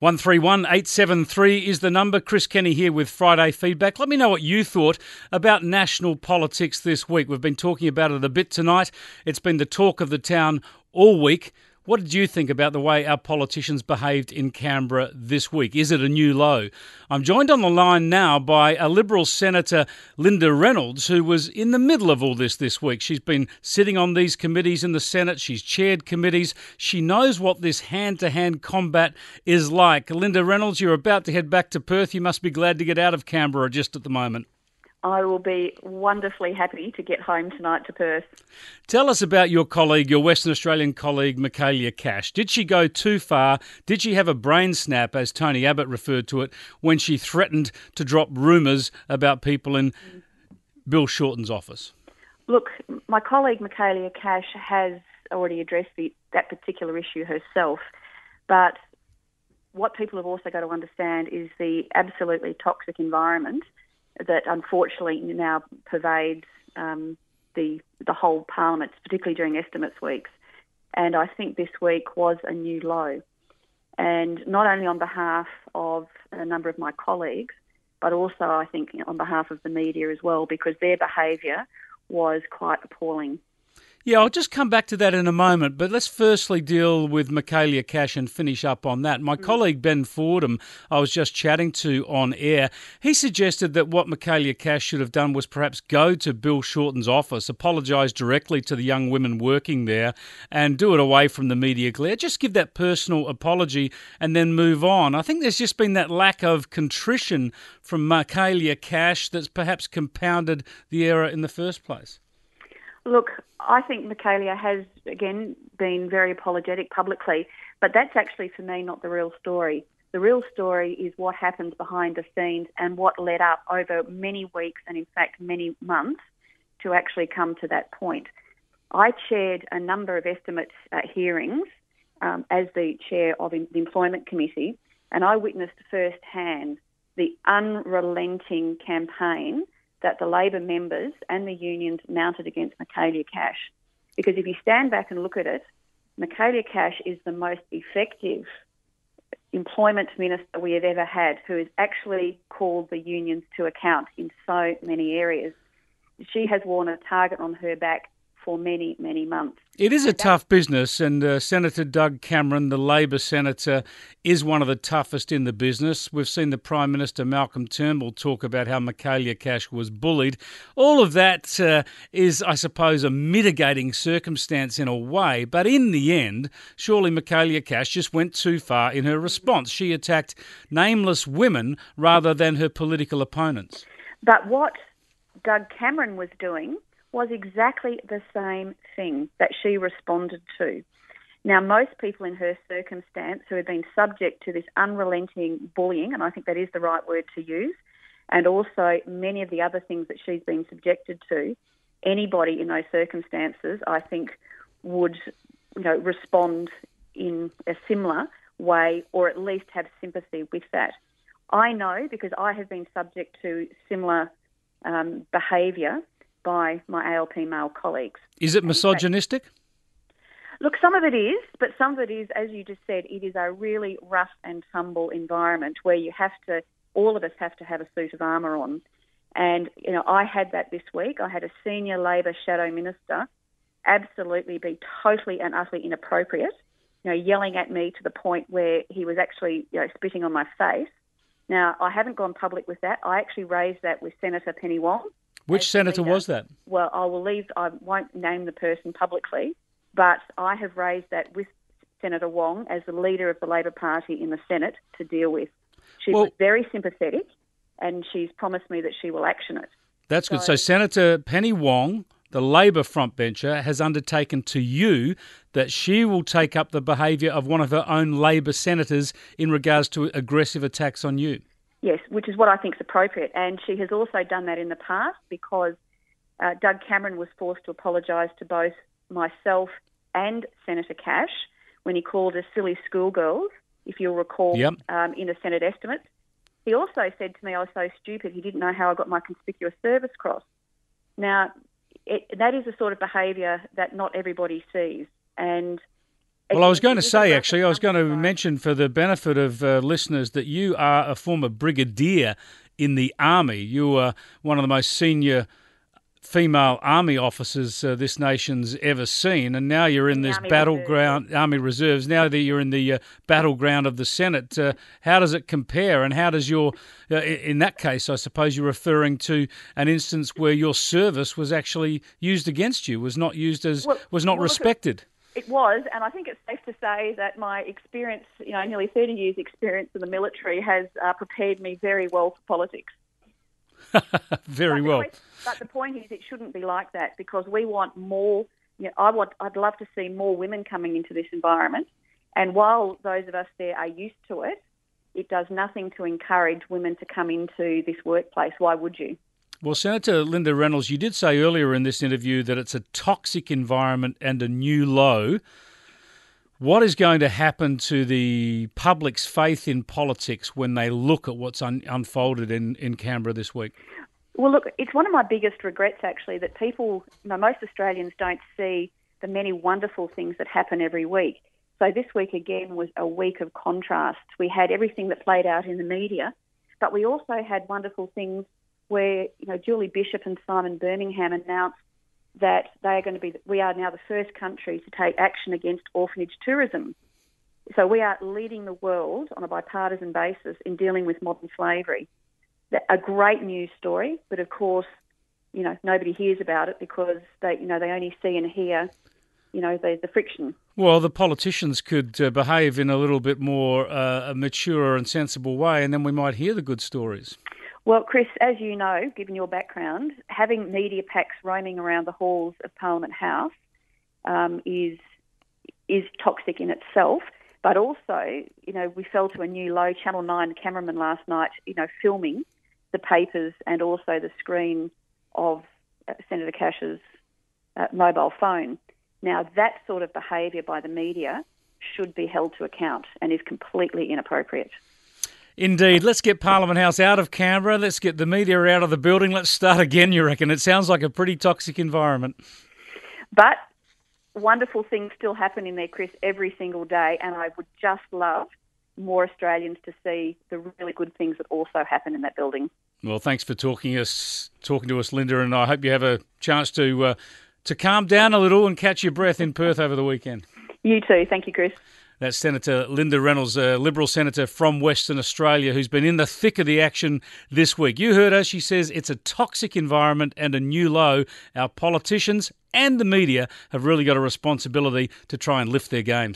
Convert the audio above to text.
131 873 is the number. Chris Kenny here with Friday Feedback. Let me know what you thought about national politics this week. We've been talking about it a bit tonight. It's been the talk of the town all week. What did you think about the way our politicians behaved in Canberra this week? Is it a new low? I'm joined on the line now by a Liberal Senator, Linda Reynolds, who was in the middle of all this this week. She's been sitting on these committees in the Senate, she's chaired committees, she knows what this hand to hand combat is like. Linda Reynolds, you're about to head back to Perth. You must be glad to get out of Canberra just at the moment. I will be wonderfully happy to get home tonight to Perth. Tell us about your colleague, your Western Australian colleague, Michaelia Cash. Did she go too far? Did she have a brain snap, as Tony Abbott referred to it, when she threatened to drop rumours about people in Bill Shorten's office? Look, my colleague, Michaelia Cash, has already addressed the, that particular issue herself, but what people have also got to understand is the absolutely toxic environment that unfortunately now pervades um, the the whole parliament, particularly during estimates weeks. And I think this week was a new low. And not only on behalf of a number of my colleagues, but also I think on behalf of the media as well, because their behaviour was quite appalling. Yeah, I'll just come back to that in a moment, but let's firstly deal with Michaelia Cash and finish up on that. My mm. colleague Ben Fordham, I was just chatting to on air, he suggested that what Michaelia Cash should have done was perhaps go to Bill Shorten's office, apologise directly to the young women working there, and do it away from the media glare. Just give that personal apology and then move on. I think there's just been that lack of contrition from Michaelia Cash that's perhaps compounded the error in the first place. Look, I think Michaelia has, again, been very apologetic publicly, but that's actually, for me, not the real story. The real story is what happens behind the scenes and what led up over many weeks and, in fact, many months to actually come to that point. I chaired a number of estimate uh, hearings um, as the chair of the Employment Committee, and I witnessed firsthand the unrelenting campaign that the Labor members and the unions mounted against Michaelia Cash. Because if you stand back and look at it, Michaelia Cash is the most effective employment minister we have ever had who has actually called the unions to account in so many areas. She has worn a target on her back for many, many months. It is a tough business, and uh, Senator Doug Cameron, the Labor senator, is one of the toughest in the business. We've seen the Prime Minister Malcolm Turnbull talk about how Michaelia Cash was bullied. All of that uh, is, I suppose, a mitigating circumstance in a way, but in the end, surely Michaelia Cash just went too far in her response. She attacked nameless women rather than her political opponents. But what Doug Cameron was doing was exactly the same thing that she responded to. Now, most people in her circumstance who have been subject to this unrelenting bullying, and I think that is the right word to use, and also many of the other things that she's been subjected to, anybody in those circumstances, I think, would you know respond in a similar way, or at least have sympathy with that. I know because I have been subject to similar um, behaviour by my ALP male colleagues. Is it misogynistic? Look, some of it is, but some of it is, as you just said, it is a really rough and tumble environment where you have to, all of us have to have a suit of armour on. And, you know, I had that this week. I had a senior Labor shadow minister absolutely be totally and utterly inappropriate, you know, yelling at me to the point where he was actually, you know, spitting on my face. Now, I haven't gone public with that. I actually raised that with Senator Penny Wong, which senator leader. was that? Well, I will leave. I won't name the person publicly, but I have raised that with Senator Wong as the leader of the Labor Party in the Senate to deal with. She well, was very sympathetic, and she's promised me that she will action it. That's so, good. So Senator Penny Wong, the Labor frontbencher, has undertaken to you that she will take up the behaviour of one of her own Labor senators in regards to aggressive attacks on you. Yes, which is what I think is appropriate. And she has also done that in the past because uh, Doug Cameron was forced to apologise to both myself and Senator Cash when he called us silly schoolgirls, if you'll recall, yep. um, in the Senate estimates. He also said to me I was so stupid he didn't know how I got my conspicuous service cross. Now, it, that is the sort of behaviour that not everybody sees. And Well, I was going to say, actually, I was going to mention for the benefit of uh, listeners that you are a former brigadier in the army. You were one of the most senior female army officers uh, this nation's ever seen, and now you're in, this battleground, Reserve. Army Reserves. Now that you're in the uh, battleground of the Senate, uh, how does it compare? And how does your, uh, in that case, I suppose you're referring to an instance where your service was actually used against you, was not used as, well, was not well, respected. It was, and I think it's safe to say that my experience, you know, nearly 30 years' experience in the military has uh, prepared me very well for politics. very but well. The, but the point is, it shouldn't be like that because we want more. You know, I want. I'd love to see more women coming into this environment. And while those of us there are used to it, it does nothing to encourage women to come into this workplace. Why would you? Well, Senator Linda Reynolds, you did say earlier in this interview that it's a toxic environment and a new low. What is going to happen to the public's faith in politics when they look at what's un- unfolded in, in Canberra this week? Well, look, it's one of my biggest regrets actually that people, most Australians don't see the many wonderful things that happen every week. So this week again was a week of contrasts. We had everything that played out in the media, but we also had wonderful things where you know Julie Bishop and Simon Birmingham announced that they are going to be. We are now the first country to take action against orphanage tourism. So we are leading the world on a bipartisan basis in dealing with modern slavery. A great news story, but of course, you know nobody hears about it because they, you know, they only see and hear, you know, the, the friction. Well, the politicians could uh, behave in a little bit more uh, a mature and sensible way, and then we might hear the good stories. Well, Chris, as you know, given your background, having media packs roaming around the halls of Parliament House um, is is toxic in itself. But also, you know, we fell to a new low. Channel Nine cameraman last night, you know, filming the papers and also the screen of uh, Senator Cash's uh, mobile phone. Now, that sort of behaviour by the media should be held to account and is completely inappropriate. Indeed. Let's get Parliament House out of Canberra. Let's get the media out of the building. Let's start again, you reckon? It sounds like a pretty toxic environment. But wonderful things still happen in there, Chris, every single day. And I would just love more Australians to see the really good things that also happen in that building. Well, thanks for talking us, talking to us, Linda, and I hope you have a chance to uh, to calm down a little and catch your breath in Perth over the weekend. You too. Thank you, Chris. That's Senator Linda Reynolds, a Liberal Senator from Western Australia, who's been in the thick of the action this week. You heard her. She says it's a toxic environment and a new low. Our politicians and the media have really got a responsibility to try and lift their games.